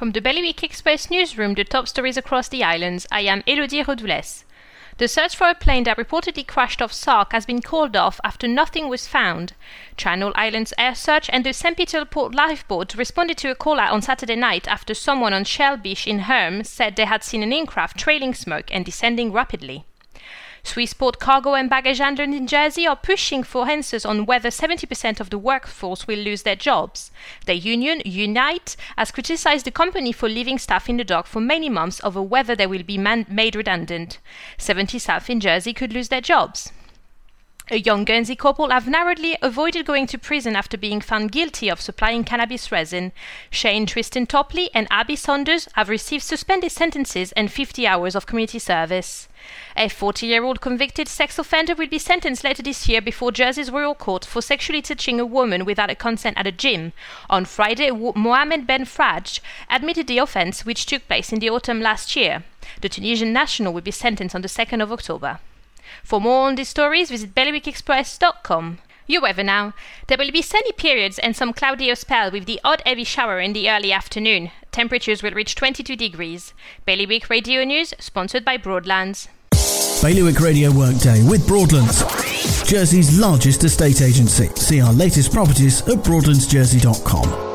From the Bailiwick Express newsroom, the top stories across the islands, I am Elodie Rodoules. The search for a plane that reportedly crashed off Sark has been called off after nothing was found. Channel Islands Air Search and the St. Peter Port lifeboat responded to a call out on Saturday night after someone on Shell Beach in Herm said they had seen an aircraft trailing smoke and descending rapidly. Swissport cargo and baggage handlers in Jersey are pushing for answers on whether 70% of the workforce will lose their jobs. The union, Unite, has criticized the company for leaving staff in the dark for many months over whether they will be man- made redundant. 70 staff in Jersey could lose their jobs. A young Guernsey couple have narrowly avoided going to prison after being found guilty of supplying cannabis resin. Shane Tristan Topley and Abby Saunders have received suspended sentences and 50 hours of community service. A 40 year old convicted sex offender will be sentenced later this year before Jersey's Royal Court for sexually touching a woman without a consent at a gym. On Friday, Mohamed Ben Fraj admitted the offence, which took place in the autumn last year. The Tunisian national will be sentenced on the 2nd of October. For more on these stories, visit bailiwickexpress.com. Your weather now. There will be sunny periods and some cloudier spell with the odd heavy shower in the early afternoon. Temperatures will reach 22 degrees. Bailiwick Radio News, sponsored by Broadlands. Bailiwick Radio Workday with Broadlands, Jersey's largest estate agency. See our latest properties at broadlandsjersey.com.